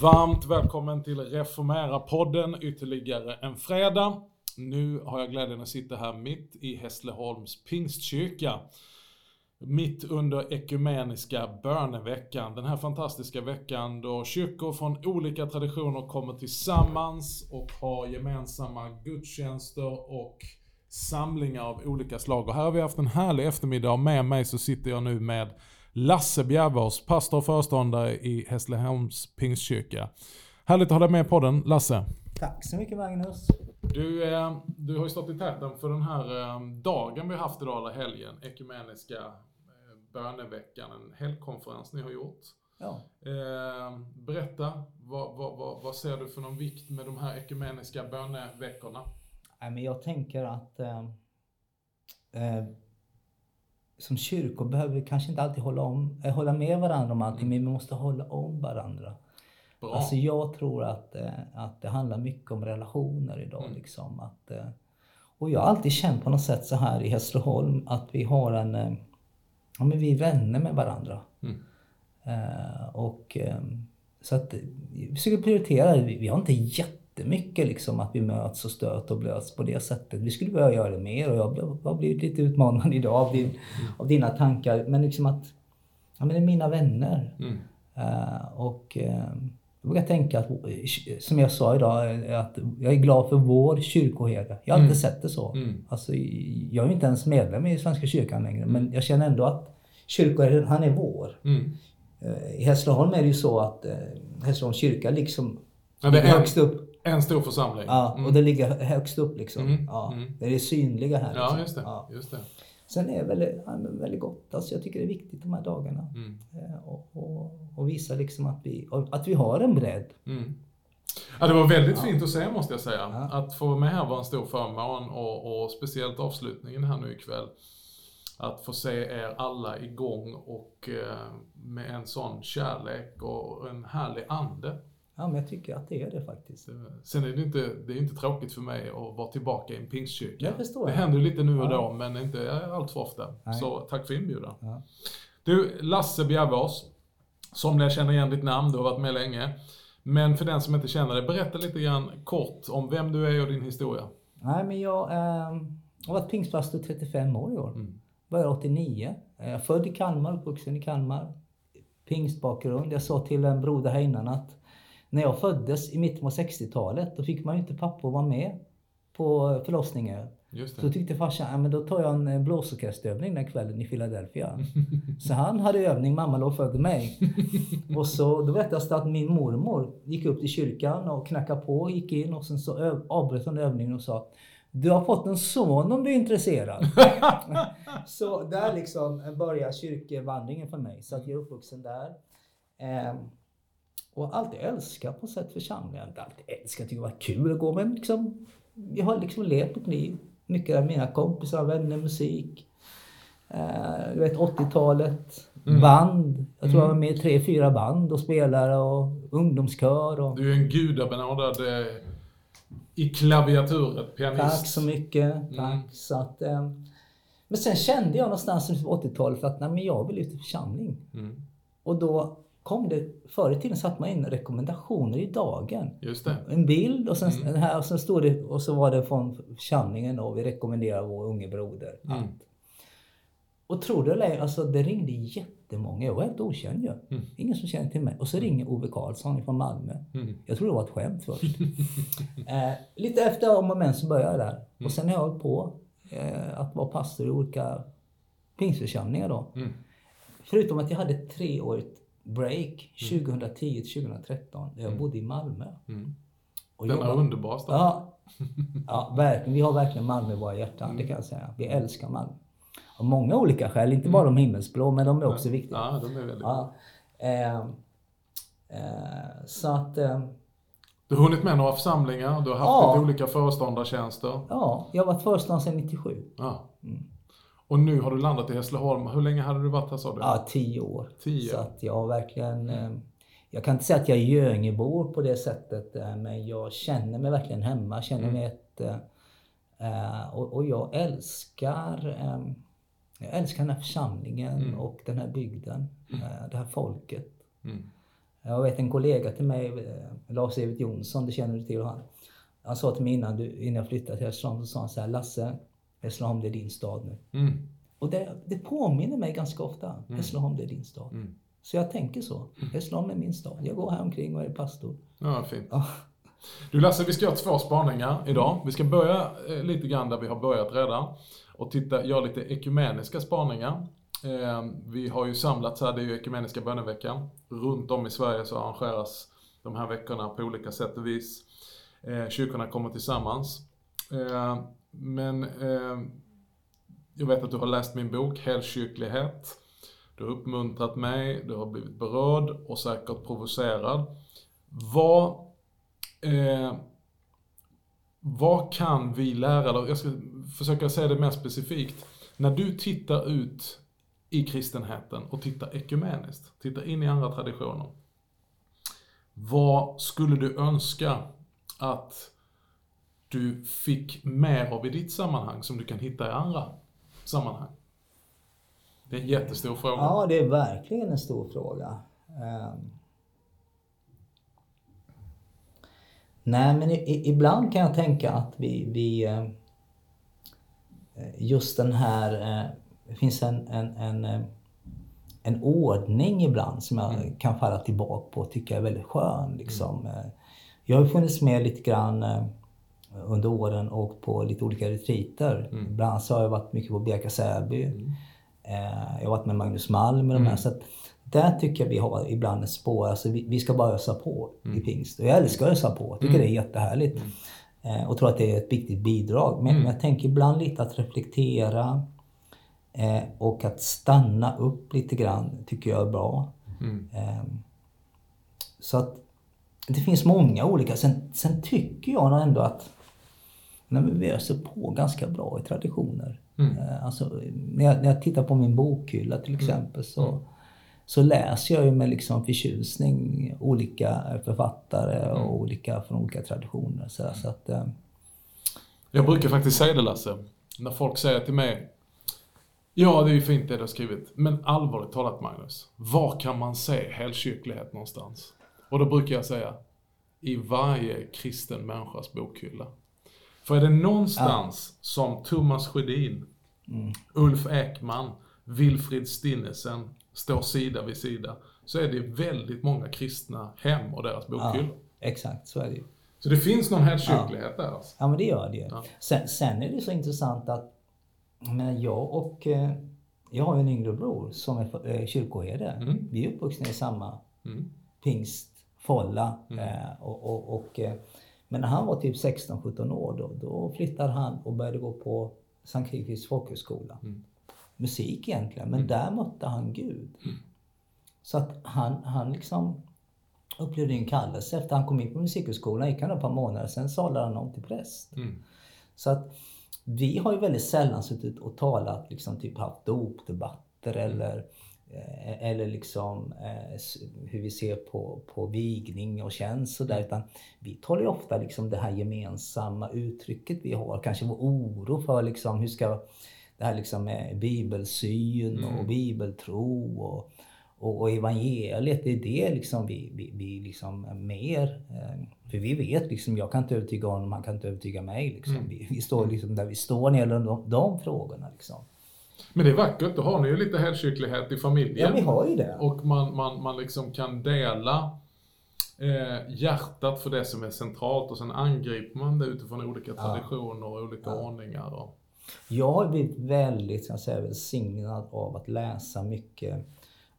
Varmt välkommen till Reformera-podden ytterligare en fredag. Nu har jag glädjen att sitta här mitt i Hässleholms pingstkyrka. Mitt under ekumeniska böneveckan. Den här fantastiska veckan då kyrkor från olika traditioner kommer tillsammans och har gemensamma gudstjänster och samlingar av olika slag. Och här har vi haft en härlig eftermiddag och med mig så sitter jag nu med Lasse Bjärvås, pastor och föreståndare i Hässleholms pingstkyrka. Härligt att ha dig med på den, Lasse. Tack så mycket Magnus. Du, eh, du har ju stått i täten för den här eh, dagen vi har haft idag, eller helgen, ekumeniska eh, böneveckan, en helgkonferens ni har gjort. Ja. berätta, vad, vad, vad, vad, ser du för någon vikt med de här ekumeniska böneveckorna? jag tänker att eh, som kyrkor behöver vi kanske inte alltid hålla, om, äh, hålla med varandra om allting, mm. men vi måste hålla om varandra. Bra. Alltså jag tror att, äh, att det handlar mycket om relationer idag. Mm. Liksom, att, äh, och jag har alltid känt på något sätt så här i Hässleholm att vi har en... ja, men vi är vänner med varandra. Mm. och så att vi försöker prioritera. Vi, vi har inte jätte jättemycket liksom att vi möts och stöts och blöts på det sättet. Vi skulle behöva göra det mer och jag har blivit lite utmanad idag av, din, av dina tankar. Men liksom att, ja men det är mina vänner. Mm. Uh, och uh, jag brukar tänka att, som jag sa idag, att jag är glad för vår kyrkoherde. Jag har mm. inte sett det så. Mm. Alltså, jag är inte ens medlem i Svenska kyrkan längre, men mm. jag känner ändå att kyrkoherden, han är vår. Mm. I Hässleholm är det ju så att Hässleholms kyrka liksom ja, det är högst upp en stor församling. Ja, mm. och det ligger högst upp liksom. Mm. Ja, mm. Det är det synliga här. Liksom. Ja, just det. Ja. Just det. Sen är det väldigt, väldigt gott. Alltså jag tycker det är viktigt de här dagarna. Mm. Eh, och, och, och, visa liksom att vi, att vi har en bredd. Mm. Ja, det var väldigt ja. fint att se måste jag säga. Ja. Att få med här var en stor förmån och, och speciellt avslutningen här nu ikväll. Att få se er alla igång och eh, med en sån kärlek och en härlig ande. Ja, men jag tycker att det är det faktiskt. Sen är det inte, det är inte tråkigt för mig att vara tillbaka i en pingstkyrka. Jag förstår. Det händer lite nu och ja. då, men inte allt för ofta. Nej. Så tack för inbjudan. Ja. Du, Lasse Bjärvås. Somliga känner igen ditt namn, du har varit med länge. Men för den som inte känner dig, berätta lite grann kort om vem du är och din historia. Nej, men jag äh, har varit pingstpastor 35 år i år. Mm. Började 89. Jag är född i Kalmar, uppvuxen i Kalmar. Pingstbakgrund. Jag sa till en broder här innan att när jag föddes i mitten på 60-talet, då fick man ju inte pappa att vara med på förlossningen. Just det. Så tyckte farsan, ja, men då tar jag en eh, blåsorkesterövning den kvällen i Philadelphia. så han hade övning, mamma låg och födde mig. och så, då berättades det att min mormor gick upp till kyrkan och knackade på, gick in och sen så avbröt hon övningen och sa du har fått en son om du är intresserad. så där liksom börjar kyrkvandringen för mig. Så att jag är uppvuxen där. Eh, och alltid älskat på sätt församlingen. Alltid älskat, tycker det var kul att gå men liksom, jag har liksom levt mitt liv. Mycket av mina kompisar, vänner, musik. Uh, du vet 80-talet, mm. band. Jag tror mm. jag var med i tre, fyra band och spelare och ungdomskör. Och... Du är en gudabenådad eh, i klaviaturet, pianist. Tack så mycket. Mm. Tack. Så att, eh, men sen kände jag någonstans på 80-talet att nej, men jag vill ut i församling. Mm. Och då kom det, förr i tiden satte man in rekommendationer i dagen. Just det. En bild och sen, mm. här, och sen stod det, och så var det från församlingen och vi rekommenderar vår unge broder. Mm. Och tror du eller alltså det ringde jättemånga. Jag var helt okänd ju. Mm. Ingen som kände till mig. Och så ringer Ove Karlsson från Malmö. Mm. Jag trodde det var ett skämt först. eh, lite efter om och men så började jag där. Mm. Och sen har jag hållit på eh, att vara pastor i olika pingstförsamlingar då. Mm. Förutom att jag hade tre år break 2010 till 2013 där jag mm. bodde i Malmö. Mm. Och Denna jobbade... underbara stad. Ja, ja, verkligen. Vi har verkligen Malmö i våra hjärtan, mm. det kan jag säga. Vi älskar Malmö. Av många olika skäl, inte bara de himmelsblå, men de är också viktiga. Ja, de är väldigt ja. Eh, eh, så att... Eh, du har hunnit med några församlingar, du har haft ja. lite olika föreståndartjänster. Ja, jag har varit föreståndare sedan 97. Ja. Mm. Och nu har du landat i Hässleholm. Hur länge hade du varit här sa du? Ja, tio år. Tio. Så att jag verkligen... Eh, jag kan inte säga att jag är Göingebor på det sättet, eh, men jag känner mig verkligen hemma. Känner mm. mig ett... Eh, och, jag älskar... Jag älskar den här församlingen mm. och den här bygden. Mm. Det här folket. Mm. Jag vet en kollega till mig, Lars-Evert Jonsson, det känner du till han. Han sa till mig innan, du, innan jag flyttade till Hässleholm, så sa han så här, Lasse, Hässleholm det är din stad nu. Mm. Och det, det påminner mig ganska ofta, Hässleholm det är din stad. Mm. Så jag tänker så, Hässleholm är min stad. Jag går här omkring och är pastor. Ja, fint. Ja. Du Lasse, vi ska göra två spaningar idag. Vi ska börja eh, lite grann där vi har börjat redan och titta, göra lite ekumeniska spaningar. Eh, vi har ju samlats här, det är ju ekumeniska böneveckan. Runt om i Sverige så arrangeras de här veckorna på olika sätt och vis. Eh, kyrkorna kommer tillsammans. Men eh, jag vet att du har läst min bok Helkyrklighet. Du har uppmuntrat mig, du har blivit berörd och säkert provocerad. Vad Eh, vad kan vi lära, eller jag ska försöka säga det mer specifikt. När du tittar ut i kristenheten och tittar ekumeniskt, tittar in i andra traditioner. Vad skulle du önska att du fick mer av i ditt sammanhang som du kan hitta i andra sammanhang? Det är en jättestor fråga. Ja, det är verkligen en stor fråga. Ehm. Nej, men ibland kan jag tänka att vi, vi eh, just den här, eh, det finns en, en, en, eh, en ordning ibland som jag Mm. kan falla tillbaka på och tycka är väldigt skön. Liksom. Eh, Jag har funnits med lite grann under åren och åkt på lite olika retreater. Mm. Ibland så har jag varit mycket på Bjärka Säby. Eh, Jag har varit med Magnus Malm med de här. Så att där tycker jag vi har ibland ett spår. Alltså vi, vi ska bara ösa på i pingst. Och jag älskar att ösa på. Jag tycker det är jättehärligt. Eh, Och tror att det är ett viktigt bidrag. Men, men jag tänker ibland lite att reflektera. Eh, och att stanna upp lite grann tycker jag är bra. Mm. Eh, så att det finns många olika. Sen, sen tycker jag ändå att när vi öser på ganska bra i traditioner. Mm. Eh, Alltså, när, jag, när jag tittar på min bokhylla till exempel så, så läser jag ju med liksom förtjusning olika författare och olika från olika traditioner. Så, så att, eh, Jag brukar faktiskt säga det Lasse, när folk säger till mig Ja, det är ju fint det du har skrivit, men allvarligt talat Magnus, var kan man se helkyrklighet någonstans? Och då brukar jag säga, i varje kristen människas bokhylla. För är det någonstans som Thomas Sjödin, Ulf Ekman, Wilfrid Stinnesen står sida vid sida, så är det väldigt många kristna hem och deras ja, bokhyllor. exakt, så är det ju. Så det finns någon helkyrklighet där alltså. Ja men det gör det ju. Ja. Sen, sen är det så intressant att menar, jag och eh, jag har ju en yngre bror som är eh, kyrkoherde. Mm. Vi är uppvuxna i samma Mm. pingstfålla. Eh, och, och, och, men när han var typ 16-17 år då, då flyttade han och började gå på Sankt Kristi folkhögskola. Mm. Musik egentligen, men där mötte han Gud. Så att han, han liksom upplevde en kallelse. Efter han kom in på musikhögskolan gick han ett par månader, sen sadlade han om till präst. Mm. Så att vi har ju väldigt sällan suttit och talat, liksom typ haft dopdebatter eller, eh, eller liksom eh, hur vi ser på, på vigning och tjänst och där, utan vi talar ju ofta liksom det här gemensamma uttrycket vi har, kanske vår oro för liksom hur ska det här liksom med bibelsyn och bibeltro och, och, och evangeliet, det är det liksom vi, vi, vi liksom är mer... Eh, för vi vet liksom, jag kan inte övertyga honom, han kan inte övertyga mig. Liksom. Vi, vi står liksom där vi står när det gäller de, de frågorna. Liksom. Men det är vackert, då har ni ju lite helkyrklighet i familjen. Ja, vi har ju det. Och man, man, man liksom kan dela eh, hjärtat för det som är centralt och sen angriper man det utifrån olika traditioner och olika ordningar. Och, Jag har blivit väldigt säga, välsignad av att läsa mycket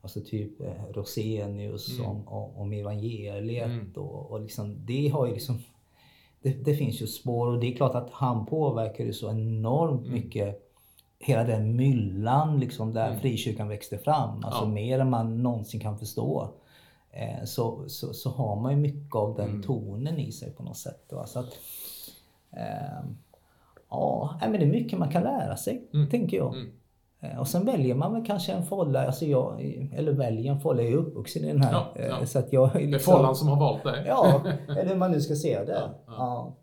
Alltså typ eh, Rosenius om, om, om evangeliet och, och liksom, det har ju liksom det, det finns ju spår och det är klart att han påverkar ju så enormt mycket hela den myllan liksom där frikyrkan växte fram. Alltså Ja. mer än man någonsin kan förstå. Eh, så, så, så har man ju mycket av den Mm. tonen i sig på något sätt. Va? Så att, ehm, ja, men det är mycket man kan lära sig, tänker jag. Mm. Eh, Och sen väljer man väl kanske en folla, alltså jag, eller väljer en folla, jag är uppvuxen i den här. Ja, eh, ja. Så att jag är det är liksom, Follan som har valt dig. Ja, eller hur man nu ska se det. Ja.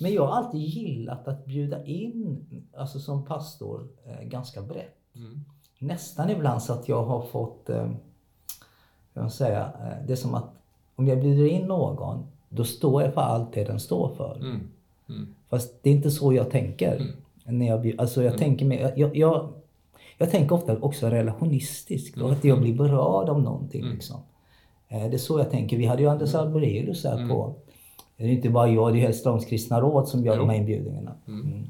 Men jag har alltid gillat att bjuda in, alltså som pastor, eh, ganska brett. Mm. Nästan ibland så att jag har fått eh, man säga, eh, det är som att om jag bjuder in någon, då står jag för allt det den står för. Mm. Mm. Fast det är inte så jag tänker. När jag, alltså jag, tänker mer, jag, jag, jag tänker ofta också relationistiskt. Och att jag blir berörd av någonting. Liksom. Eh, Det är så jag tänker. Vi hade ju Anders Alborelius här på... Det är inte bara jag, det är Hässleholms kristna råd som gör Jo. de här inbjudningarna. Mm.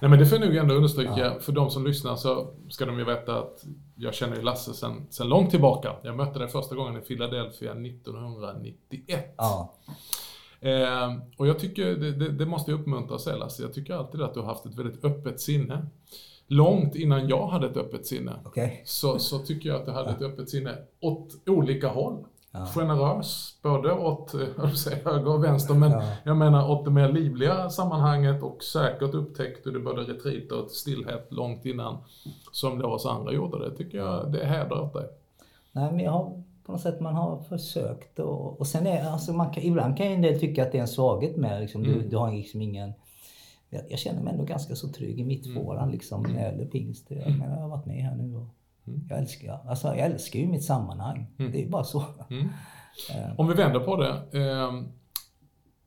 Nej men det får jag nog ändå understryka, för de som lyssnar så ska de ju veta att jag känner ju Lasse sen, sen långt tillbaka. Jag mötte dig första gången i Philadelphia 1991. Ja. Eh, och jag tycker, det, det, det måste jag uppmuntra sig Lasse, jag tycker alltid att du har haft ett väldigt öppet sinne. Långt innan jag hade ett öppet sinne. Okej. Så, så tycker jag att du hade ett öppet sinne åt olika håll. Generös, både åt eh, säga, höger och vänster, men Ja. jag menar åt det mer livliga sammanhanget och säkert upptäckte du både retreater och stillhet långt innan som det oss andra gjorde. Det tycker jag, det hedrar dig. Nej, men jag har på något sätt man har försökt och, och sen är alltså man kan, ibland kan en del tycka att det är en svaghet med liksom, du, du har liksom ingen jag, jag känner mig ändå ganska så trygg i mittfåran liksom när det gäller pingst. Jag, menar, jag har varit med här nu och jag älskar, alltså, jag älskar ju mitt sammanhang. Det är bara så. Om vi vänder på det. Eh,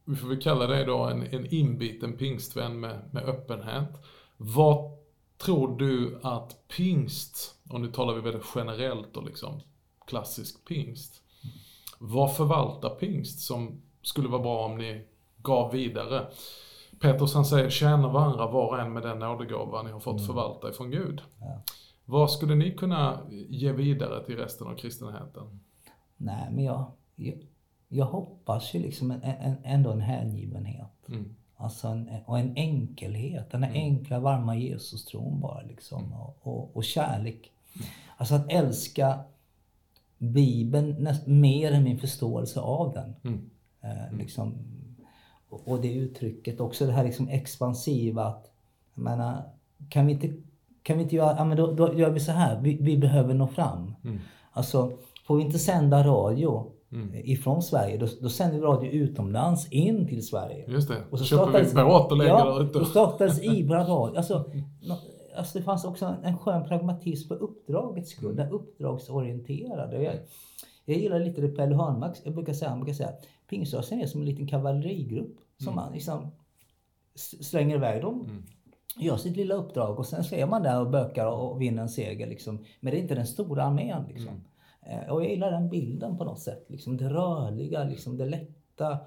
vi får väl kalla dig då en, en inbiten pingstvän med, med öppenhet. Vad tror du att pingst, och nu talar vi väldigt generellt och liksom klassisk pingst. Vad förvaltar pingst som skulle vara bra om ni gav vidare? Petrus han säger, tjäna varandra var och en med den nådegåva ni har fått förvalta ifrån Gud. Ja. Vad skulle ni kunna ge vidare till resten av kristenheten? Nej, men jag, jag, jag hoppas ju liksom en, en, ändå en hängivenhet. Mm. Alltså en, och en enkelhet, den här enkla varma Jesus-tron bara liksom. Och, och, och kärlek. Alltså att älska Bibeln näst, mer än min förståelse av den. Mm. Eh, liksom, och, och det uttrycket, också det här liksom expansiva att, jag menar, kan vi inte, kan vi inte göra, ja men då, då gör vi så här, vi, vi behöver nå fram. Mm. Alltså, får vi inte sända radio Mm. ifrån Sverige, då, då sänder vi radio utomlands in till Sverige. Just det. Och så Köper vi båt och lägger ja, där ute. Då startades IBRA radio. Alltså, nå- alltså det fanns också en, en skön pragmatism för uppdragets skull. Det uppdragsorienterade. Jag, jag gillar lite det Pelle Hörnmark jag brukar säga. Han brukar säga pingströrelsen är som en liten kavallerigrupp som man liksom slänger iväg dem. Gör sitt lilla uppdrag och sen så är man där och bökar och vinner en seger. Liksom. Men det är inte den stora armén. Liksom. Eh, Och jag gillar den bilden på något sätt. Liksom det rörliga, liksom det lätta.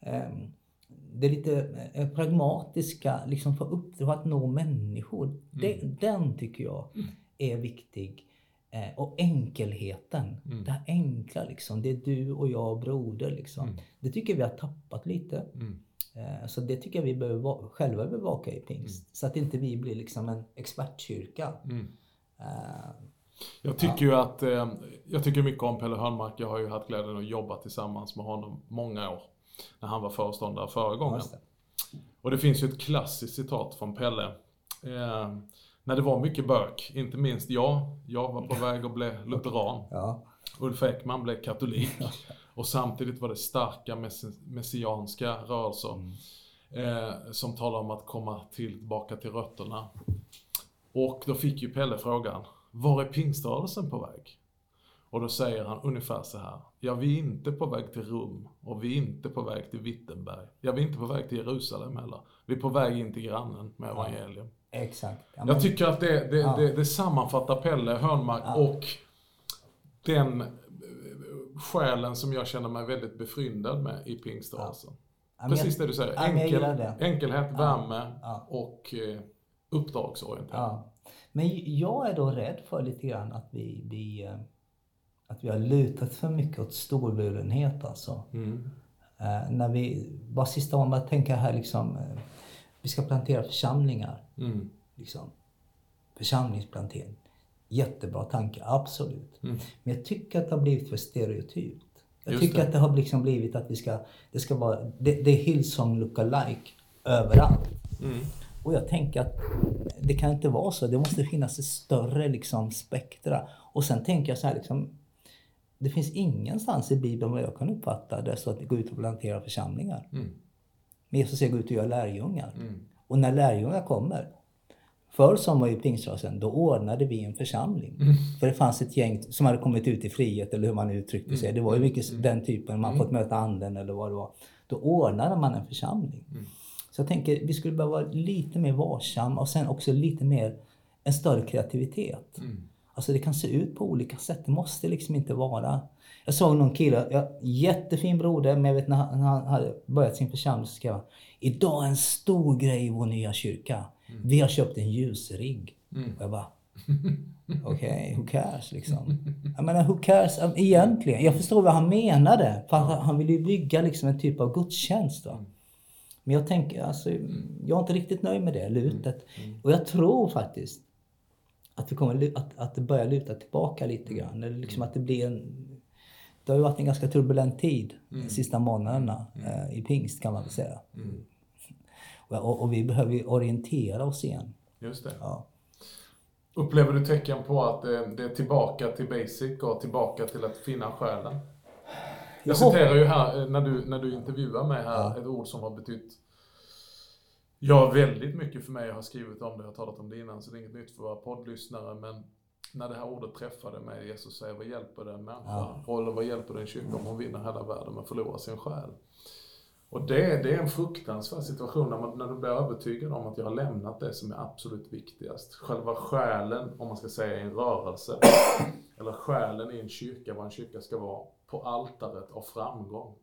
ehm, det lite eh, pragmatiska, liksom få uppdrag att nå människor. Det, den tycker jag är viktig. Eh, och enkelheten. Det här enkla liksom. Det är du och jag och broder liksom. Det tycker vi har tappat lite. Mm. Eh, Så det tycker jag vi behöver va- själva bevaka i pingst. Så att inte vi blir liksom en expertkyrka. Mm. Eh, Jag tycker ju att, eh, jag tycker mycket om Pelle Hörnmark. Jag har ju haft glädjen att jobba tillsammans med honom många år. När han var föreståndare förra gången. det. Och det finns ju ett klassiskt citat från Pelle. Eh, när det var mycket bök, inte minst jag. Jag var på väg att bli lutheran. Ja. Ulf Ekman blev katolik. Och samtidigt var det starka mess- messianska rörelser. Eh, som talar om att komma tillbaka till rötterna. Och då fick ju Pelle frågan, var är pingströrelsen på väg? Och då säger han ungefär så här, ja vi är inte på väg till Rom och vi är inte på väg till Wittenberg. Ja vi är inte på väg till Jerusalem heller. Vi är på väg in till grannen med evangelium. Exakt. Ja, men- Jag tycker att det, det, Ja. det, det sammanfattar Pelle Hörnmark och den själen som jag känner mig väldigt befryndad med i pingströrelsen. Ja, men Precis det du säger. Enkel, enkelhet, värme och eh, uppdragsorientering. Men jag är då rädd för lite grann att vi, vi, eh, att vi har lutat för mycket åt storvulenhet alltså. Mm. Eh, när vi, bara sista gången, bara tänka här liksom, eh, vi ska plantera församlingar. Mm. Liksom. Församlingsplantering. Jättebra tanke, absolut. Mm. Men jag tycker att det har blivit för stereotypt. Jag Just tycker det. att det har liksom blivit att vi ska, det ska vara, det, det är Hillsong lookalike överallt. Mm. Och jag tänker att det kan inte vara så. Det måste finnas ett större liksom, spektra. Och sen tänker jag så här liksom, det finns ingenstans i Bibeln vad jag kan uppfatta där det står att vi går ut och planterar församlingar. Mm. Men Jesus säger gå ut och göra lärjungar. Mm. Och när lärjungar kommer, Förr som var i pingströrelsen, då ordnade vi en församling. Mm. För det fanns ett gäng som hade kommit ut i frihet eller hur man uttryckte sig. Det var ju mycket den typen, man fått möta anden eller vad det var. Då ordnade man en församling. Så jag tänker vi skulle behöva vara lite mer varsam och sen också lite mer, en större kreativitet. Alltså det kan se ut på olika sätt. Det måste liksom inte vara... Jag såg någon kille, ja, jättefin broder, men jag vet när han, när han hade börjat sin församling så skrev han Idag är en stor grej i vår nya kyrka. Vi har köpt en ljusrigg. Och jag bara Okej, who cares liksom? Jag menar, who cares egentligen? Jag förstår vad han menade. För han, ville ju bygga liksom en typ av gudstjänst. Va? Men jag tänker, alltså, jag är inte riktigt nöjd med det lutet. Och jag tror faktiskt att, vi kommer, att, att det börjar luta tillbaka lite grann. Eller liksom att det blir en... Det har ju varit en ganska turbulent tid de sista månaderna eh, i pingst kan man väl säga. Och, och vi behöver ju orientera oss igen. Just det. Ja. Upplever du tecken på att det, är tillbaka till basic och tillbaka till att finna själen? Jag Jag citerar ju här, eh, när du, när du intervjuar mig här, ett ord som har betytt Ja, väldigt mycket för mig. Jag har skrivit om det, jag har talat om det innan, så det är inget nytt för våra poddlyssnare. Men när det här ordet träffade mig, Jesus säger, vad hjälper det en människa? Eller vad hjälper det en kyrka om hon vinner hela världen men förlorar sin själ? Och det, det är en fruktansvärd situation när, man, när du blir övertygad om att jag har lämnat det som är absolut viktigast. Själva själen, om man ska säga i en rörelse, eller själen i en kyrka, vad en kyrka ska vara, på altaret av framgång.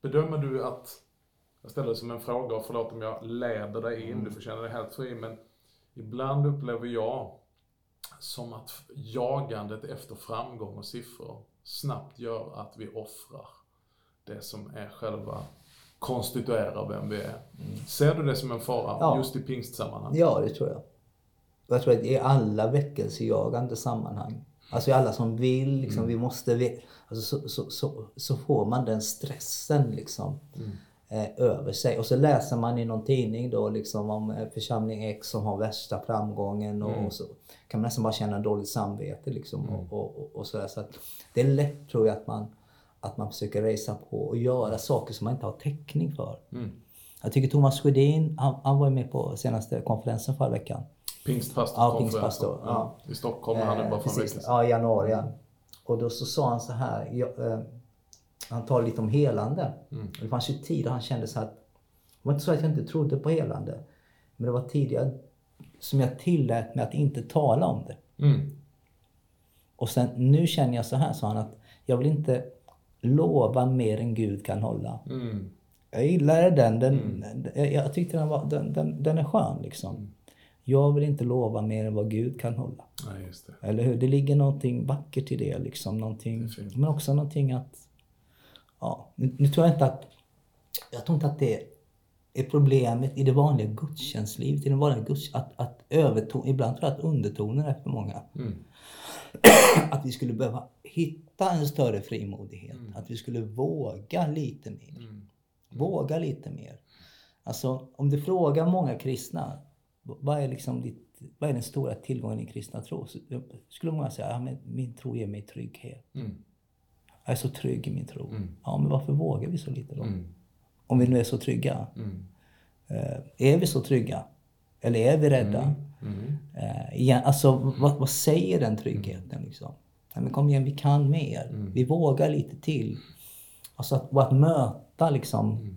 Bedömer du att, jag ställer det som en fråga och förlåt om jag leder dig in, du får känna dig helt fri, men ibland upplever jag som att jagandet efter framgång och siffror snabbt gör att vi offrar det som är själva konstituerar vem vi är. Ser du det som en fara Ja. just i pingstsammanhang? Ja, det tror jag. Jag tror att i alla väckelsejagande sammanhang, alltså i alla som vill, liksom, vi måste, vi, alltså, så, så, så, så får man den stressen liksom eh, över sig. Och så läser man i någon tidning då liksom om eh, församling X som har värsta framgången och, och så kan man nästan bara känna dåligt samvete liksom och, och, och, och sådär. Så att det är lätt tror jag att man, att man försöker resa på och göra saker som man inte har täckning för. Jag tycker Thomas Sjödin, han, han var med på senaste konferensen förra veckan. Pingstpastorkonferensen. Ja, pingstpastor, ja. I Stockholm hade det bara för. Ja, i januari. Ja. Och då så sa han så här. Jag, eh, han talade lite om helande. Mm. Det fanns ju tid han kände så att det var inte så att jag inte trodde på helande. Men det var tidigare som jag tillät mig att inte tala om det. Mm. Och sen nu känner jag så här, sa han, att jag vill inte lova mer än Gud kan hålla. Mm. Jag gillade den. den jag, jag tyckte den, var, den, den, den är skön liksom. Jag vill inte lova mer än vad Gud kan hålla. Det. Eller hur? Det ligger någonting vackert i det liksom. Någonting, fint. men också någonting att... Ja, nu, nu tror jag inte att... Jag tror inte att det är problemet i det vanliga gudstjänstlivet. I den vanliga gudst, att, att överton, ibland tror jag att undertonen är för många. Mm. Att vi skulle behöva hitta en större frimodighet. Mm. Att vi skulle våga lite mer. Våga lite mer. Alltså om du frågar många kristna, vad är, liksom ditt, vad är den stora tillgången i kristna tro? Så skulle många säga, ja, men min tro ger mig trygghet. Mm. Jag är så trygg i min tro. Mm. Ja, men varför vågar vi så lite då? Mm. Om vi nu är så trygga. Mm. Eh, är vi så trygga? Eller är vi rädda? Mm. Eh, igen, alltså vad, vad säger den tryggheten liksom? Nej, men kom igen, vi kan mer. Mm. Vi vågar lite till. Alltså att, att möta liksom Mm.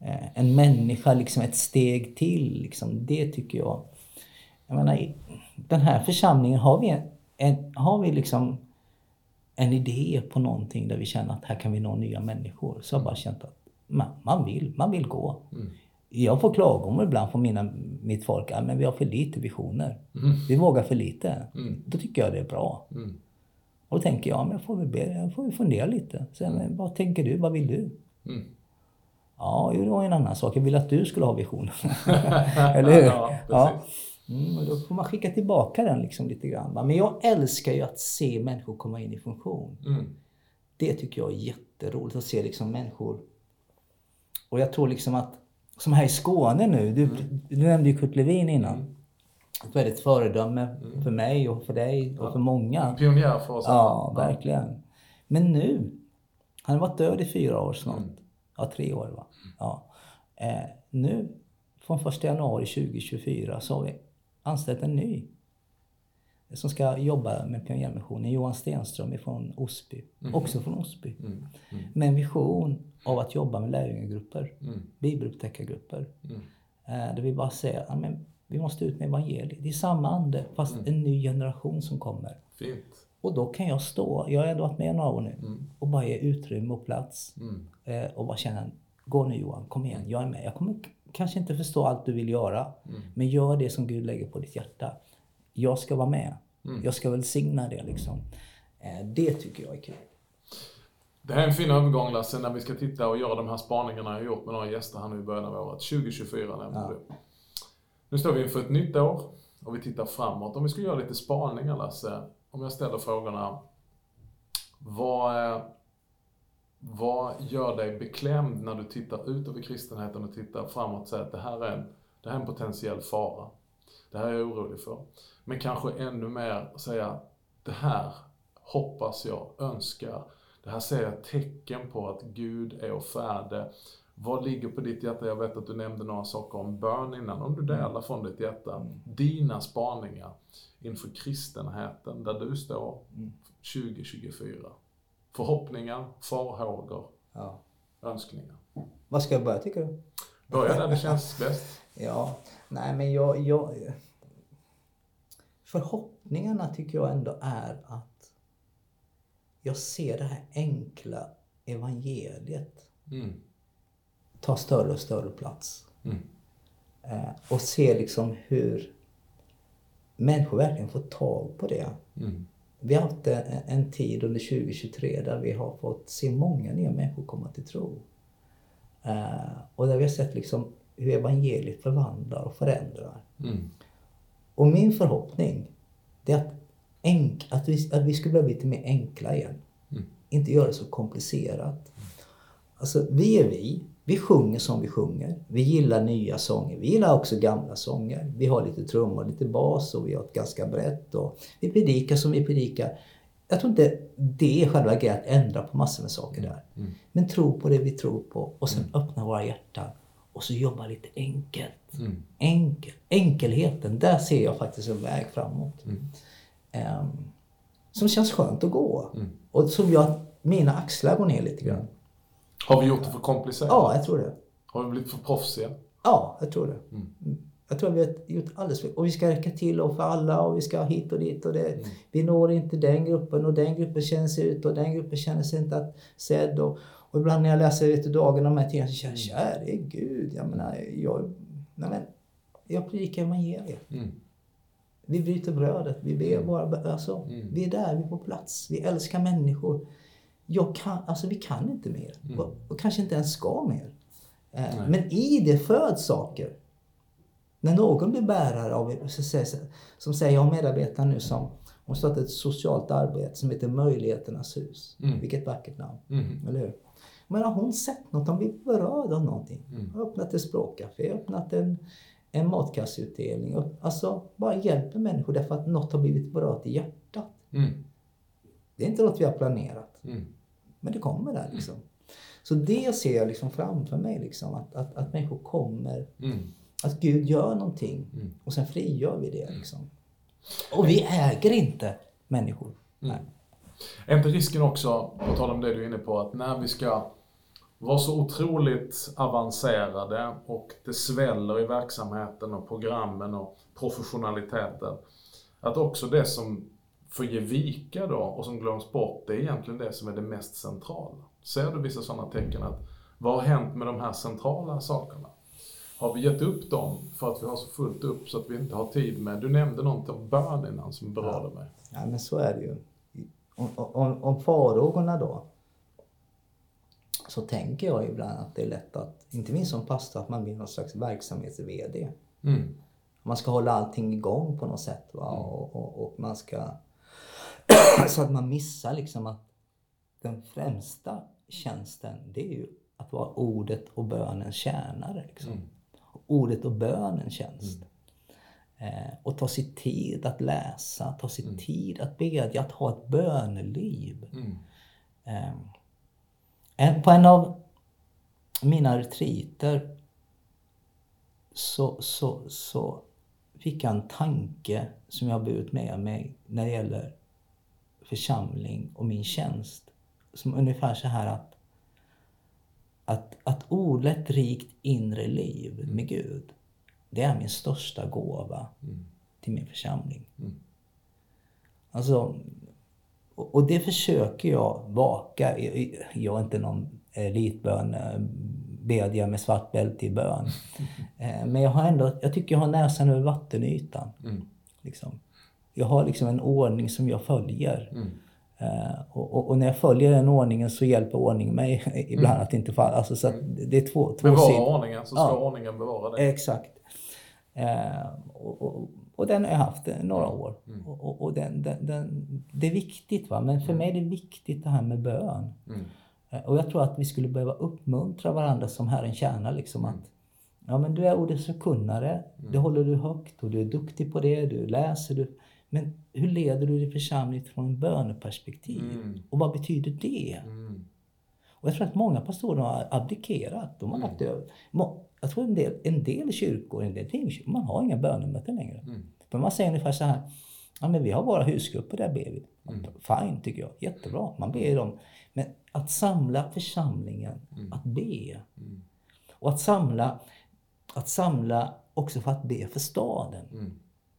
eh, en människa liksom ett steg till. Liksom, det tycker jag. Jag menar, i den här församlingen har vi, en, en, har vi liksom en idé på någonting där vi känner att här kan vi nå nya människor. Så jag har bara känt att man, man, vill, man vill gå. Jag får klagomål ibland från mina, mitt folk. Ja, men vi har för lite visioner. Vi vågar för lite. Då tycker jag det är bra. Mm. Och då tänker jag, men jag får väl be, jag får fundera lite. Så, men, vad tänker du? Vad vill du? Mm. Ja, det var en annan sak. Jag vill att du skulle ha visioner. Eller hur? Ja, precis. Mm, och då får man skicka tillbaka den liksom lite grann. Men jag älskar ju att se människor komma in i funktion. Mm. Det tycker jag är jätteroligt att se liksom människor. Och jag tror liksom att, som här i Skåne nu, du, du nämnde ju Kurt Levin innan. Ett väldigt föredöme för mig och för dig och för många. Pionjär för oss Ja, verkligen. Men nu, han har varit död i fyra år snart. Ja, tre år va? Ja. Eh, nu, från 1 januari 2024, så har vi anställt en ny som ska jobba med Pionjärmissionen, Johan Stenström från Osby, Mm. också från Osby. Mm. Mm. Med en vision av att jobba med lärjungagrupper, Mm. bibelupptäckargrupper. Mm. Eh, där vi bara säger att vi måste ut med evangeliet. Det är samma ande fast en ny generation som kommer. Fint. Och då kan jag stå, jag har ändå varit med några år nu, Mm. och bara ge utrymme och plats. Mm. Eh, och bara känna, gå nu Johan, kom igen, jag är med. Jag kommer kanske inte förstå allt du vill göra, Mm. men gör det som Gud lägger på ditt hjärta. Jag ska vara med. Mm. Jag ska välsigna det liksom. Eh, det tycker jag är kul. Det här är en fin övergång Lasse, när vi ska titta och göra de här spaningarna jag har gjort med några gäster här nu i början av året. 2024 nämnde Ja. du. Nu står vi inför ett nytt år och vi tittar framåt. Om vi ska göra lite spaningar Lasse, om jag ställer frågorna. Vad, är- vad gör dig beklämd när du tittar ut över kristenheten och tittar framåt och säger att det här är en, det här är en potentiell fara. Det här är jag orolig för. Men kanske ännu mer säga, det här hoppas jag, önskar, det här ser jag tecken på att Gud är och färdig. Vad ligger på ditt hjärta? Jag vet att du nämnde några saker om bön innan. Om du delar från ditt hjärta, dina spaningar inför kristenheten, där du står 2024. Förhoppningar, farhågor, Ja. önskningar. Vad ska jag börja tycker du? Börja där det känns bäst. Ja, nej men jag, jag... Förhoppningarna tycker jag ändå är att jag ser det här enkla evangeliet Mm. ta större och större plats. Mm. Eh, och se liksom hur människor verkligen får tag på det. Mm. Vi har haft en, en tid under 2023 där vi har fått se många nya människor komma till tro. Eh, och där vi har sett liksom hur evangeliet förvandlar och förändrar. Mm. Och min förhoppning det är att, enk, att, vi, att vi skulle bli lite mer enkla igen. Mm. Inte göra det så komplicerat. Alltså, vi är vi. Vi sjunger som vi sjunger. Vi gillar nya sånger. Vi gillar också gamla sånger. Vi har lite trummor, lite bas och vi har ett ganska brett. Och vi predikar som vi predikar. Jag tror inte det är själva grejen att ändra på massor med saker där. Mm. Men tro på det vi tror på och sen öppna våra hjärtan och så jobba lite enkelt. Mm. Enkel. Enkelheten, där ser jag faktiskt en väg framåt. Mm. Ehm, som känns skönt att gå. Mm. Och som gör att mina axlar går ner lite grann. Har vi gjort det för komplicerat? Ja, jag tror det. Har vi blivit för proffsiga? Ja, jag tror det. Mm. Mm. Jag tror att vi har gjort alldeles för Och vi ska räcka till och för alla och vi ska hit och dit. Och det, Mm. Vi når inte den gruppen och den gruppen känner sig ut och den gruppen känner sig inte att sedd. Och, och ibland när jag läser vet du, dagen om de här tidningarna så känner jag, Mm. käre Gud, jag menar, jag, nej men, jag predikar evangeliet. Mm. Vi bryter brödet, vi ber bara, alltså, Mm. vi är där, vi är på plats, vi älskar människor. Jag kan, alltså vi kan inte mer. Mm. Och, och kanske inte ens ska mer. Eh, men i det föds saker. När någon blir bärare av, så säger, som säger, jag har medarbetare nu som hon startat ett socialt arbete som heter Möjligheternas hus. Mm. Vilket vackert namn, Mm. eller hur? Men har hon sett något, hon blir berörd av någonting. Mm. Har öppnat ett språkcafé, öppnat en, en matkasseutdelning. Alltså bara hjälper människor därför att något har blivit berört i hjärtat. Mm. Det är inte något vi har planerat, Mm. men det kommer där liksom. Så det ser jag liksom framför mig, liksom, att, att, att människor kommer, Mm. att Gud gör någonting Mm. och sen frigör vi det. Liksom. Och vi äger inte människor. Mm. Är inte risken också, på tal om det du är inne på, att när vi ska vara så otroligt avancerade och det sväller i verksamheten och programmen och professionaliteten, att också det som får ge vika då och som glöms bort, det är egentligen det som är det mest centrala. Ser du vissa sådana tecken att vad har hänt med de här centrala sakerna? Har vi gett upp dem för att vi har så fullt upp så att vi inte har tid med, du nämnde något om bön innan som berörde mig. Ja, men så är det ju. Om, om, om farhågorna då, så tänker jag ibland att det är lätt att, inte minst som pastor, att man blir någon slags verksamhets-VD. Mm. Man ska hålla allting igång på något sätt. Va? Och, och, och man ska... så att man missar liksom att den främsta tjänsten, det är ju att vara ordet och bönens tjänare. Liksom. Mm. Ordet och bönens tjänst. Eh, och ta sig tid att läsa, ta sig tid att bedja, att ha ett böneliv. Mm. Eh, på en av mina retriter så, så, så fick jag en tanke som jag burit med mig när det gäller församling och min tjänst. Som ungefär så här att att, att odla ett rikt inre liv med Gud, det är min största gåva mm. till min församling. Mm. Alltså, och det försöker jag vaka. Jag är inte någon elitbön, bedjare med svart bälte i bön. Eh, men jag har ändå, jag tycker jag har näsan över vattenytan. Mm. Liksom. Jag har liksom en ordning som jag följer. Mm. Uh, och, och, när jag följer den ordningen så hjälper ordningen mig ibland mm. att inte falla. Alltså, så mm. det är två, två Bevara ordningen, så ska ja. ordningen bevara dig. Exakt. Uh, och, och, och, den har jag haft några år. Mm. Och, och den, den, den, det är viktigt. Va? Men för mm. mig är det viktigt det här med bön. Mm. Uh, och jag tror att vi skulle behöva uppmuntra varandra som Herren tjänar. Liksom, att, ja, men du är ordets förkunnare, mm. det håller du högt och du är duktig på det, du läser. Du, men hur leder du din församling från böneperspektiv? Mm. Och vad betyder det? Mm. Och jag tror att många pastorer har abdikerat. De har lagt mm. över. Jag tror en del, en del kyrkor, en del timkyrkor, man har inga bönemöten längre. Mm. För man säger ungefär så här, ja men vi har våra husgrupper, där ber vi. Mm. Fine tycker jag, jättebra. Man ber dem. Men att samla församlingen, mm. att be. Mm. Och att samla, att samla också för att be för staden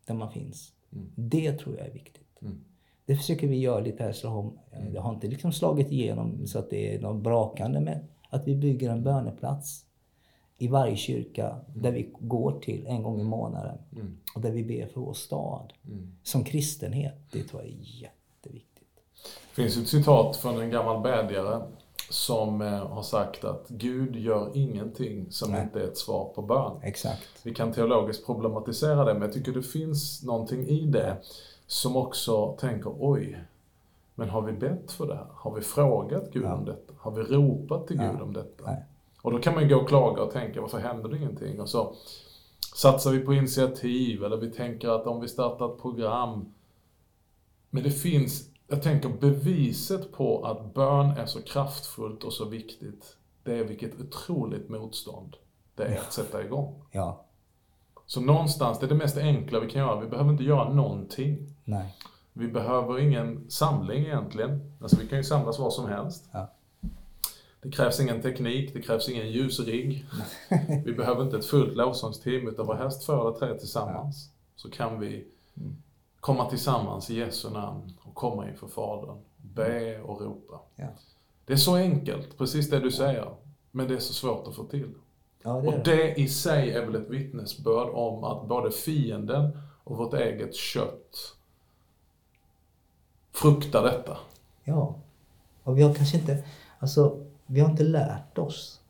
där man finns. Mm. Det tror jag är viktigt. Mm. Det försöker vi göra lite här i Hässleholm. Mm. Det har inte liksom slagit igenom så att det är något brakande men att vi bygger en böneplats i varje kyrka mm. där vi går till en gång i månaden. Mm. Och där vi ber för vår stad. Mm. Som kristenhet. Det tror jag är jätteviktigt. Det finns ett citat från en gammal bedjare som eh, har sagt att Gud gör ingenting som Nej. inte är ett svar på bön. Exakt. Vi kan teologiskt problematisera det, men jag tycker det finns någonting i det som också tänker, oj, men har vi bett för det här? Har vi frågat Gud ja. om detta? Har vi ropat till ja. Gud om detta? Nej. Och då kan man ju gå och klaga och tänka, varför händer det ingenting? Och så satsar vi på initiativ, eller vi tänker att om vi startar ett program. Men det finns jag tänker beviset på att bön är så kraftfullt och så viktigt, det är vilket otroligt motstånd det är att sätta igång. Ja. Så någonstans, det är det mest enkla vi kan göra. Vi behöver inte göra någonting. Nej. Vi behöver ingen samling egentligen. Alltså vi kan ju samlas var som helst. Ja. Det krävs ingen teknik, det krävs ingen ljusrigg. vi behöver inte ett fullt lovsångsteam, utan var häst för eller tre tillsammans. Så kan vi mm komma tillsammans i Jesu namn och komma inför Fadern. Be och ropa. Ja. Det är så enkelt, precis det du säger. Men det är så svårt att få till. Ja, det och det i sig är väl ett vittnesbörd om att både fienden och vårt eget kött fruktar detta. Ja. Och vi har kanske inte, alltså, vi har inte lärt oss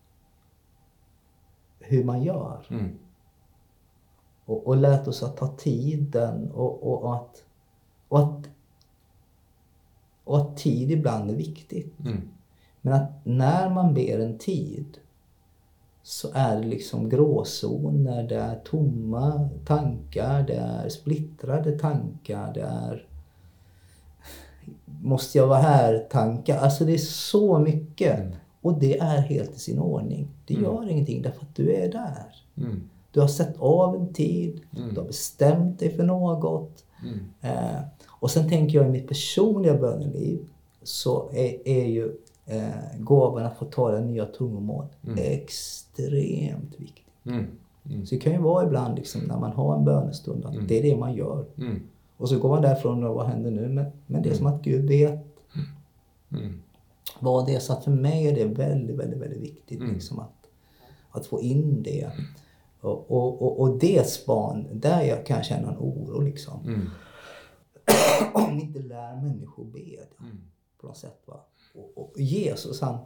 hur man gör. Mm och, och lärt oss att ta tiden och, och, att, och, att, och att tid ibland är viktigt. Mm. Men att när man ber en tid så är det liksom gråzoner, det är tomma tankar, det är splittrade tankar, det är måste jag vara här-tankar. Alltså det är så mycket. Mm. Och det är helt i sin ordning. Det mm. gör ingenting därför att du är där. Mm. Du har sett av en tid, mm. du har bestämt dig för något. Mm. Eh, och sen tänker jag i mitt personliga böneliv så är, är ju eh, gåvan att få tala nya tungomål mm. extremt viktigt. Mm. Mm. Så det kan ju vara ibland liksom, när man har en bönestund att mm. det är det man gör. Och så går man därifrån och vad händer nu? Men, men det är som att Gud vet vad det är. Så att för mig är det väldigt, väldigt, väldigt viktigt liksom, att, att få in det. Och, och, och, och det span, där jag kan känna en oro liksom. Mm. Om inte lär människor bedja mm. på något sätt. Va? Och, och Jesus han,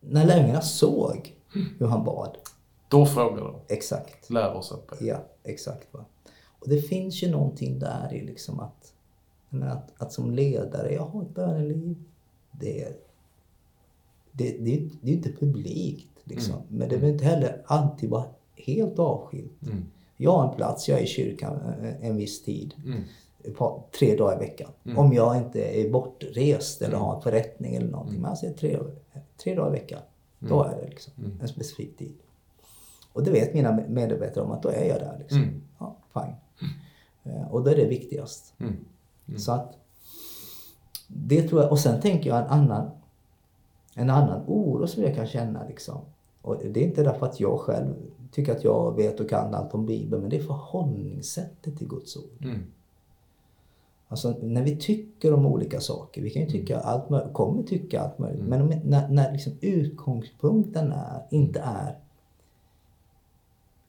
när lärjungarna såg hur han bad. Då frågade de. Exakt. Lär oss att be. Ja, exakt. Va? Och det finns ju någonting där i liksom att, att, att som ledare, jag har ett böneliv. Det det, det, det är inte publikt. Liksom. Mm. Men det behöver inte heller alltid vara helt avskilt. Mm. Jag har en plats, jag är i kyrkan en, en viss tid. Mm. På, tre dagar i veckan. Mm. Om jag inte är bortrest eller har en förrättning eller någonting. Men alltså tre, tre dagar i veckan. Då är det liksom en specifik tid. Och det vet mina medarbetare om att då är jag där. Liksom. Mm. Ja, fine. Eh, Och då är det viktigast. Mm. Så att det tror jag. Och sen tänker jag en annan, en annan oro som jag kan känna. Liksom. Och det är inte därför att jag själv tycker att jag vet och kan allt om Bibeln, men det är förhållningssättet till Guds ord. Mm. Alltså när vi tycker om olika saker, vi kan ju tycka allt möjligt, kommer tycka allt möjligt, men om, när, när liksom utgångspunkten är, inte är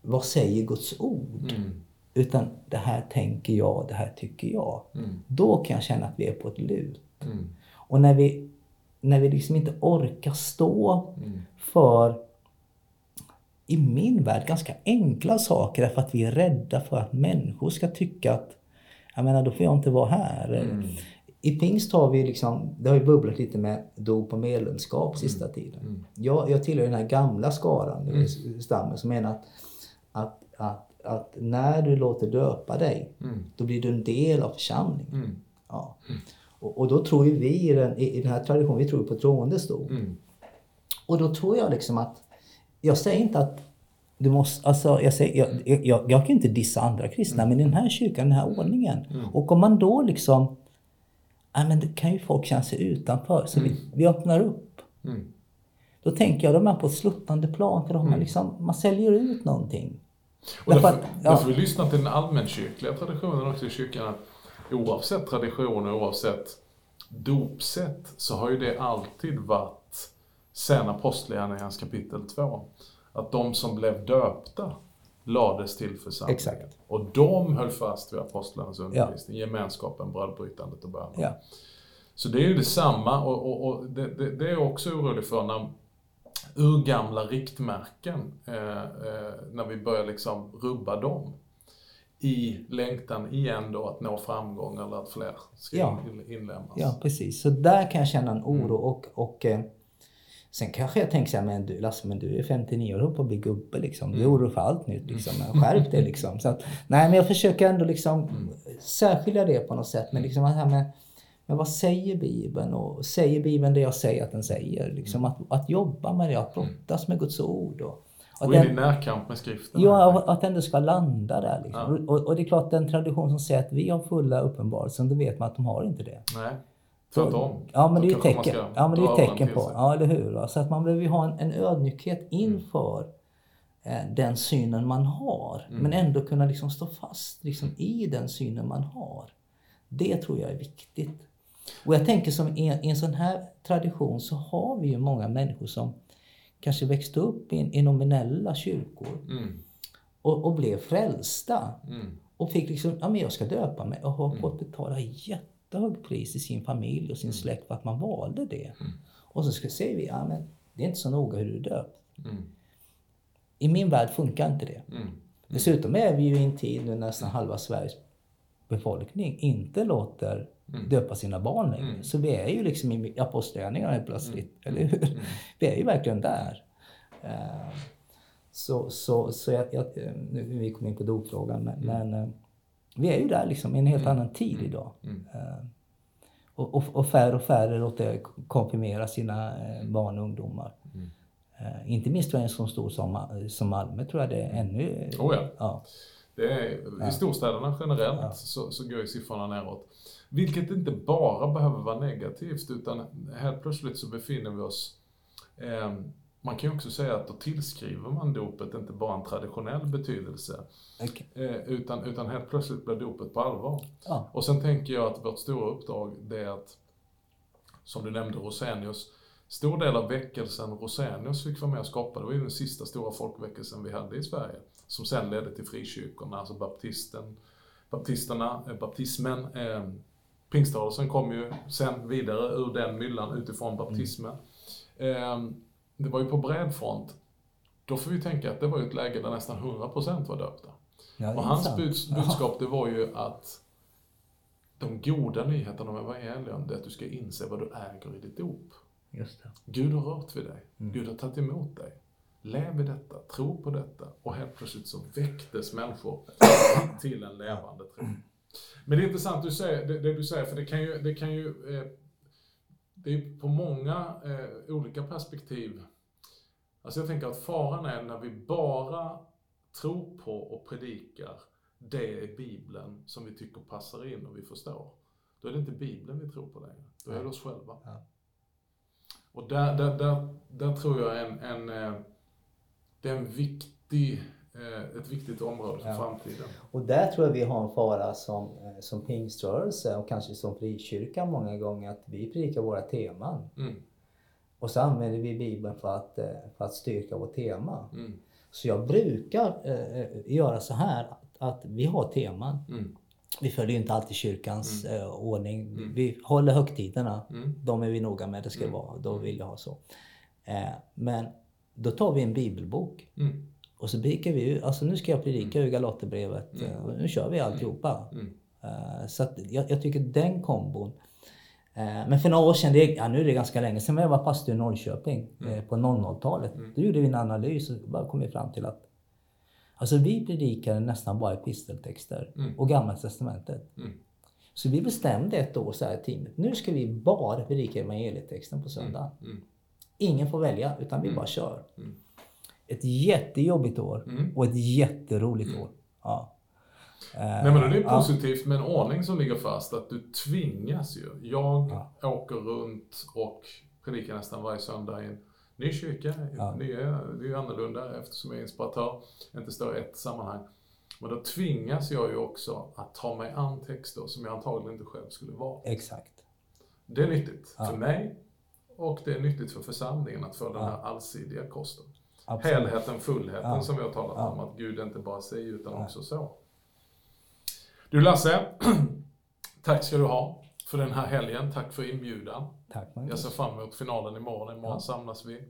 vad säger Guds ord? Mm. Utan det här tänker jag, det här tycker jag. Mm. Då kan jag känna att vi är på ett lut. Mm. Och när vi, när vi liksom inte orkar stå Mm. för, i min värld, ganska enkla saker därför att vi är rädda för att människor ska tycka att, jag menar, då får jag inte vara här. Mm. I pingst har vi liksom, det har ju bubblat lite med dop och medlemskap sista tiden. Mm. Jag, jag tillhör den här gamla skaran, mm. stammen, som menar att, att, att, att när du låter döpa dig, Mm. då blir du en del av församlingen. Mm. Ja. Och, och då tror ju vi i den, i, i den här traditionen, vi tror på troendes dop. Mm. Och då tror jag liksom att, jag säger inte att du måste, alltså jag, säger, jag, jag, jag, jag kan inte dissa andra kristna, men i den här kyrkan, den här ordningen. Och om man då liksom, ja men det kan ju folk känna sig utanför, så vi, vi öppnar upp. Mm. Då tänker jag, de är på ett sluttande plan, för de är liksom, man säljer ut någonting. Och Därför därför, ja. därför vi lyssnar till den allmänkyrkliga traditionen också i kyrkan. att Oavsett traditioner, oavsett dopsätt, så har ju det alltid varit sen Apostlagärningarnas kapitel 2. Att de som blev döpta lades till församlingen. Exakt. Och de höll fast vid apostlarnas undervisning, gemenskapen, brödbrytandet och bönen. Ja. Så det är ju detsamma och, och, och det, det, det är jag också orolig för när urgamla riktmärken, eh, eh, när vi börjar liksom rubba dem i längtan igen då att nå framgång eller att fler ska Ja. in, inlemmas. Ja, precis. Så där kan jag känna en oro och, och eh, sen kanske jag tänker så här, men du Lasse, men du är 59 år och på att bli gubbe liksom. Du är orolig för allt nytt liksom. Men Skärp dig liksom. Så att, nej, men jag försöker ändå liksom särskilja det på något sätt. Men liksom det här med, men vad säger Bibeln? Och säger Bibeln det jag säger att den säger? Liksom att, att jobba med det, att brottas med Guds ord. Och, att Och in i närkamp med skriften. Ja, att den ändå ska landa där. Liksom. Och, och det är klart, den tradition som säger att vi har fulla uppenbarelsen, då vet man att de har inte det. Nej, tvärtom. Ja, men det är ju tecken, ja, men det är tecken på. Ja, eller hur? Så att man behöver ju ha en, en ödmjukhet inför eh, den synen man har. Mm. Men ändå kunna liksom stå fast liksom, i den synen man har. Det tror jag är viktigt. Och jag tänker som i en, en sån här tradition så har vi ju många människor som kanske växte upp i, i nominella kyrkor Mm, och, och blev frälsta. mm, Och fick liksom, ja men jag ska döpa mig och har fått betala jättehögt pris i sin familj och sin släkt för att man valde det. Och så ska, säger vi, ja men det är inte så noga hur du är döpt. mm, I min värld funkar inte det. mm. Dessutom är vi ju i en tid nu nästan halva Sveriges befolkning inte låter döpa sina barn längre. Så vi är ju liksom i apostlagärningarna plötsligt, eller hur? Vi är ju verkligen där. Eh, Så, så, så jag, jag, nu vi kom in på dopfrågan, men, men eh, vi är ju där liksom i en helt annan tid idag. Eh, Och, och, och färre och färre låter konfirmera sina barn och ungdomar. Eh, Inte minst jag en så stor som, som Malmö tror jag det är ännu... Oh ja. ja. Det är, I storstäderna generellt så, så går ju siffrorna neråt. Vilket inte bara behöver vara negativt utan helt plötsligt så befinner vi oss eh, man kan ju också säga att då tillskriver man dopet inte bara en traditionell betydelse Okej. eh, utan, utan helt plötsligt blir dopet på allvar. Ja. Och sen tänker jag att vårt stora uppdrag det är att, som du nämnde Rosenius, stor del av väckelsen Rosenius fick vara med och skapa, det var ju den sista stora folkväckelsen vi hade i Sverige, som sen ledde till frikyrkorna, alltså baptisten, baptisterna, eh, baptismen. Eh, Pingströrelsen kom ju sen vidare ur den myllan utifrån baptismen. Eh, det var ju på bred front. Då får vi tänka att det var ju ett läge där nästan 100% var döpta. Ja, Och hans buds, budskap det var ju att de goda nyheterna om evangelium, det är att du ska inse vad du äger i ditt dop. Gud har rört vid dig. Mm. Gud har tagit emot dig. Lev i detta, tro på detta. Och helt plötsligt så väcktes människor till en levande tro. Men det är intressant du säger, det, det du säger, för det kan ju, det kan ju eh, det är på många eh, olika perspektiv Alltså jag tänker att faran är när vi bara tror på och predikar det är Bibeln som vi tycker passar in och vi förstår. Då är det inte Bibeln vi tror på längre. Då är det oss själva. Ja. Och där, där, där, där tror jag en, en, eh, det är en viktig, eh, ett viktigt område för Ja. framtiden. Och där tror jag vi har en fara som, eh, som pingströrelse och kanske som frikyrka många gånger att vi predikar våra teman. Mm, Och så använder vi Bibeln för att, eh, för att styrka vårt tema. mm, Så jag brukar eh, göra så här att, vi har teman. mm, Vi följer inte alltid kyrkans eh, ordning. Mm. Vi håller högtiderna. mm, De är vi noga med, det ska Mm. vara. Då vill jag ha så. Eh, men då tar vi en bibelbok. mm, Och så predikar vi alltså nu ska jag predika ur Galaterbrevet. Mm. eh, Nu kör vi alltihopa. mm, Eh, Så att jag, jag tycker den kombon. eh, Men för några år sedan, det, ja, nu är det ganska länge sedan, men jag var pastor i Norrköping eh, på 00-talet. Då gjorde vi en analys och bara kom vi fram till att Alltså vi predikade nästan bara episteltexter Mm. och Gamla Testamentet. mm, Så vi bestämde ett år så här i teamet, nu ska vi bara predika evangelietexten på söndag. mm, Ingen får välja, utan vi bara kör. Mm. Ett jättejobbigt år Mm. och ett jätteroligt år. Ja. Eh, Nej men det är ja. positivt med en ordning som ligger fast, att du tvingas ju. Jag åker runt och predikar nästan varje söndag i en ny kyrka. Ja. Det är ju annorlunda eftersom jag är inspiratör, inte står i ett sammanhang. Men då tvingas jag ju också att ta mig an texter som jag antagligen inte själv skulle vara. Exakt. Det är nyttigt Ja. för mig och det är nyttigt för församlingen att få den här allsidiga kosten. Absolut. Helheten, fullheten Ja. som vi har talat Ja. om, att Gud inte bara säger utan Nej. också så. Du Lasse, tack ska du ha för den här helgen. Tack för inbjudan. Tack Jag ser fram emot finalen imorgon. Imorgon Ja. samlas vi.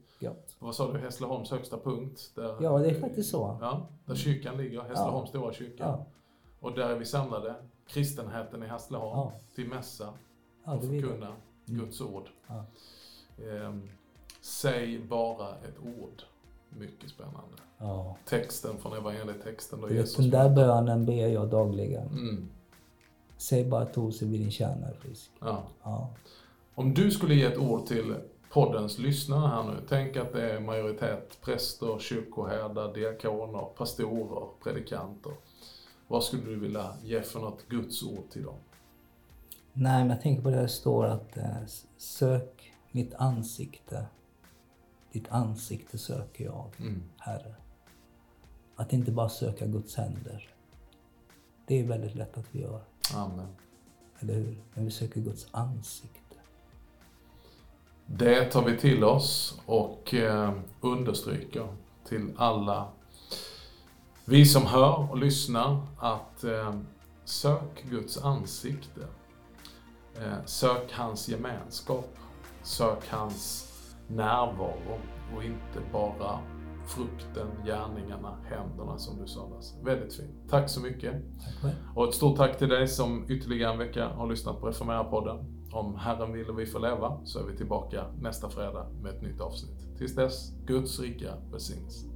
Vad sa du, Hässleholms högsta punkt? Där, Ja, det är faktiskt så. Ja, där kyrkan ligger, Hässleholms stora kyrka. Ja. Och där är vi samlade, kristenheten i Hässleholm, Ja. till mässa Ja, och förkunna Guds ord. Ehm, säg bara ett ord. Mycket spännande. Ja. Texten från evangelietexten då Jesus den där bönen ber jag dagligen. Mm, Säg bara ett ord så blir din kärna frisk. ja. Ja. Om du skulle ge ett ord till poddens lyssnare här nu. Tänk att det är majoritet präster, kyrkoherdar, diakoner, pastorer, predikanter. Vad skulle du vilja ge för något Guds ord till dem? Nej, men jag tänker på det det står att eh, sök mitt ansikte. Ditt ansikte söker jag, Mm. Herre. Att inte bara söka Guds händer. Det är väldigt lätt att vi gör, Amen. eller hur? Men vi söker Guds ansikte. Det tar vi till oss och eh, understryker till alla vi som hör och lyssnar att eh, sök Guds ansikte. Eh, sök hans gemenskap. Sök hans närvaro och inte bara frukten, gärningarna, händerna som du sa Lasse. Väldigt fint. Tack så mycket. Tack. Och ett stort tack till dig som ytterligare en vecka har lyssnat på Reformera-podden. Om Herren vill och vi får leva så är vi tillbaka nästa fredag med ett nytt avsnitt. Tills dess, Guds rika välsignelse.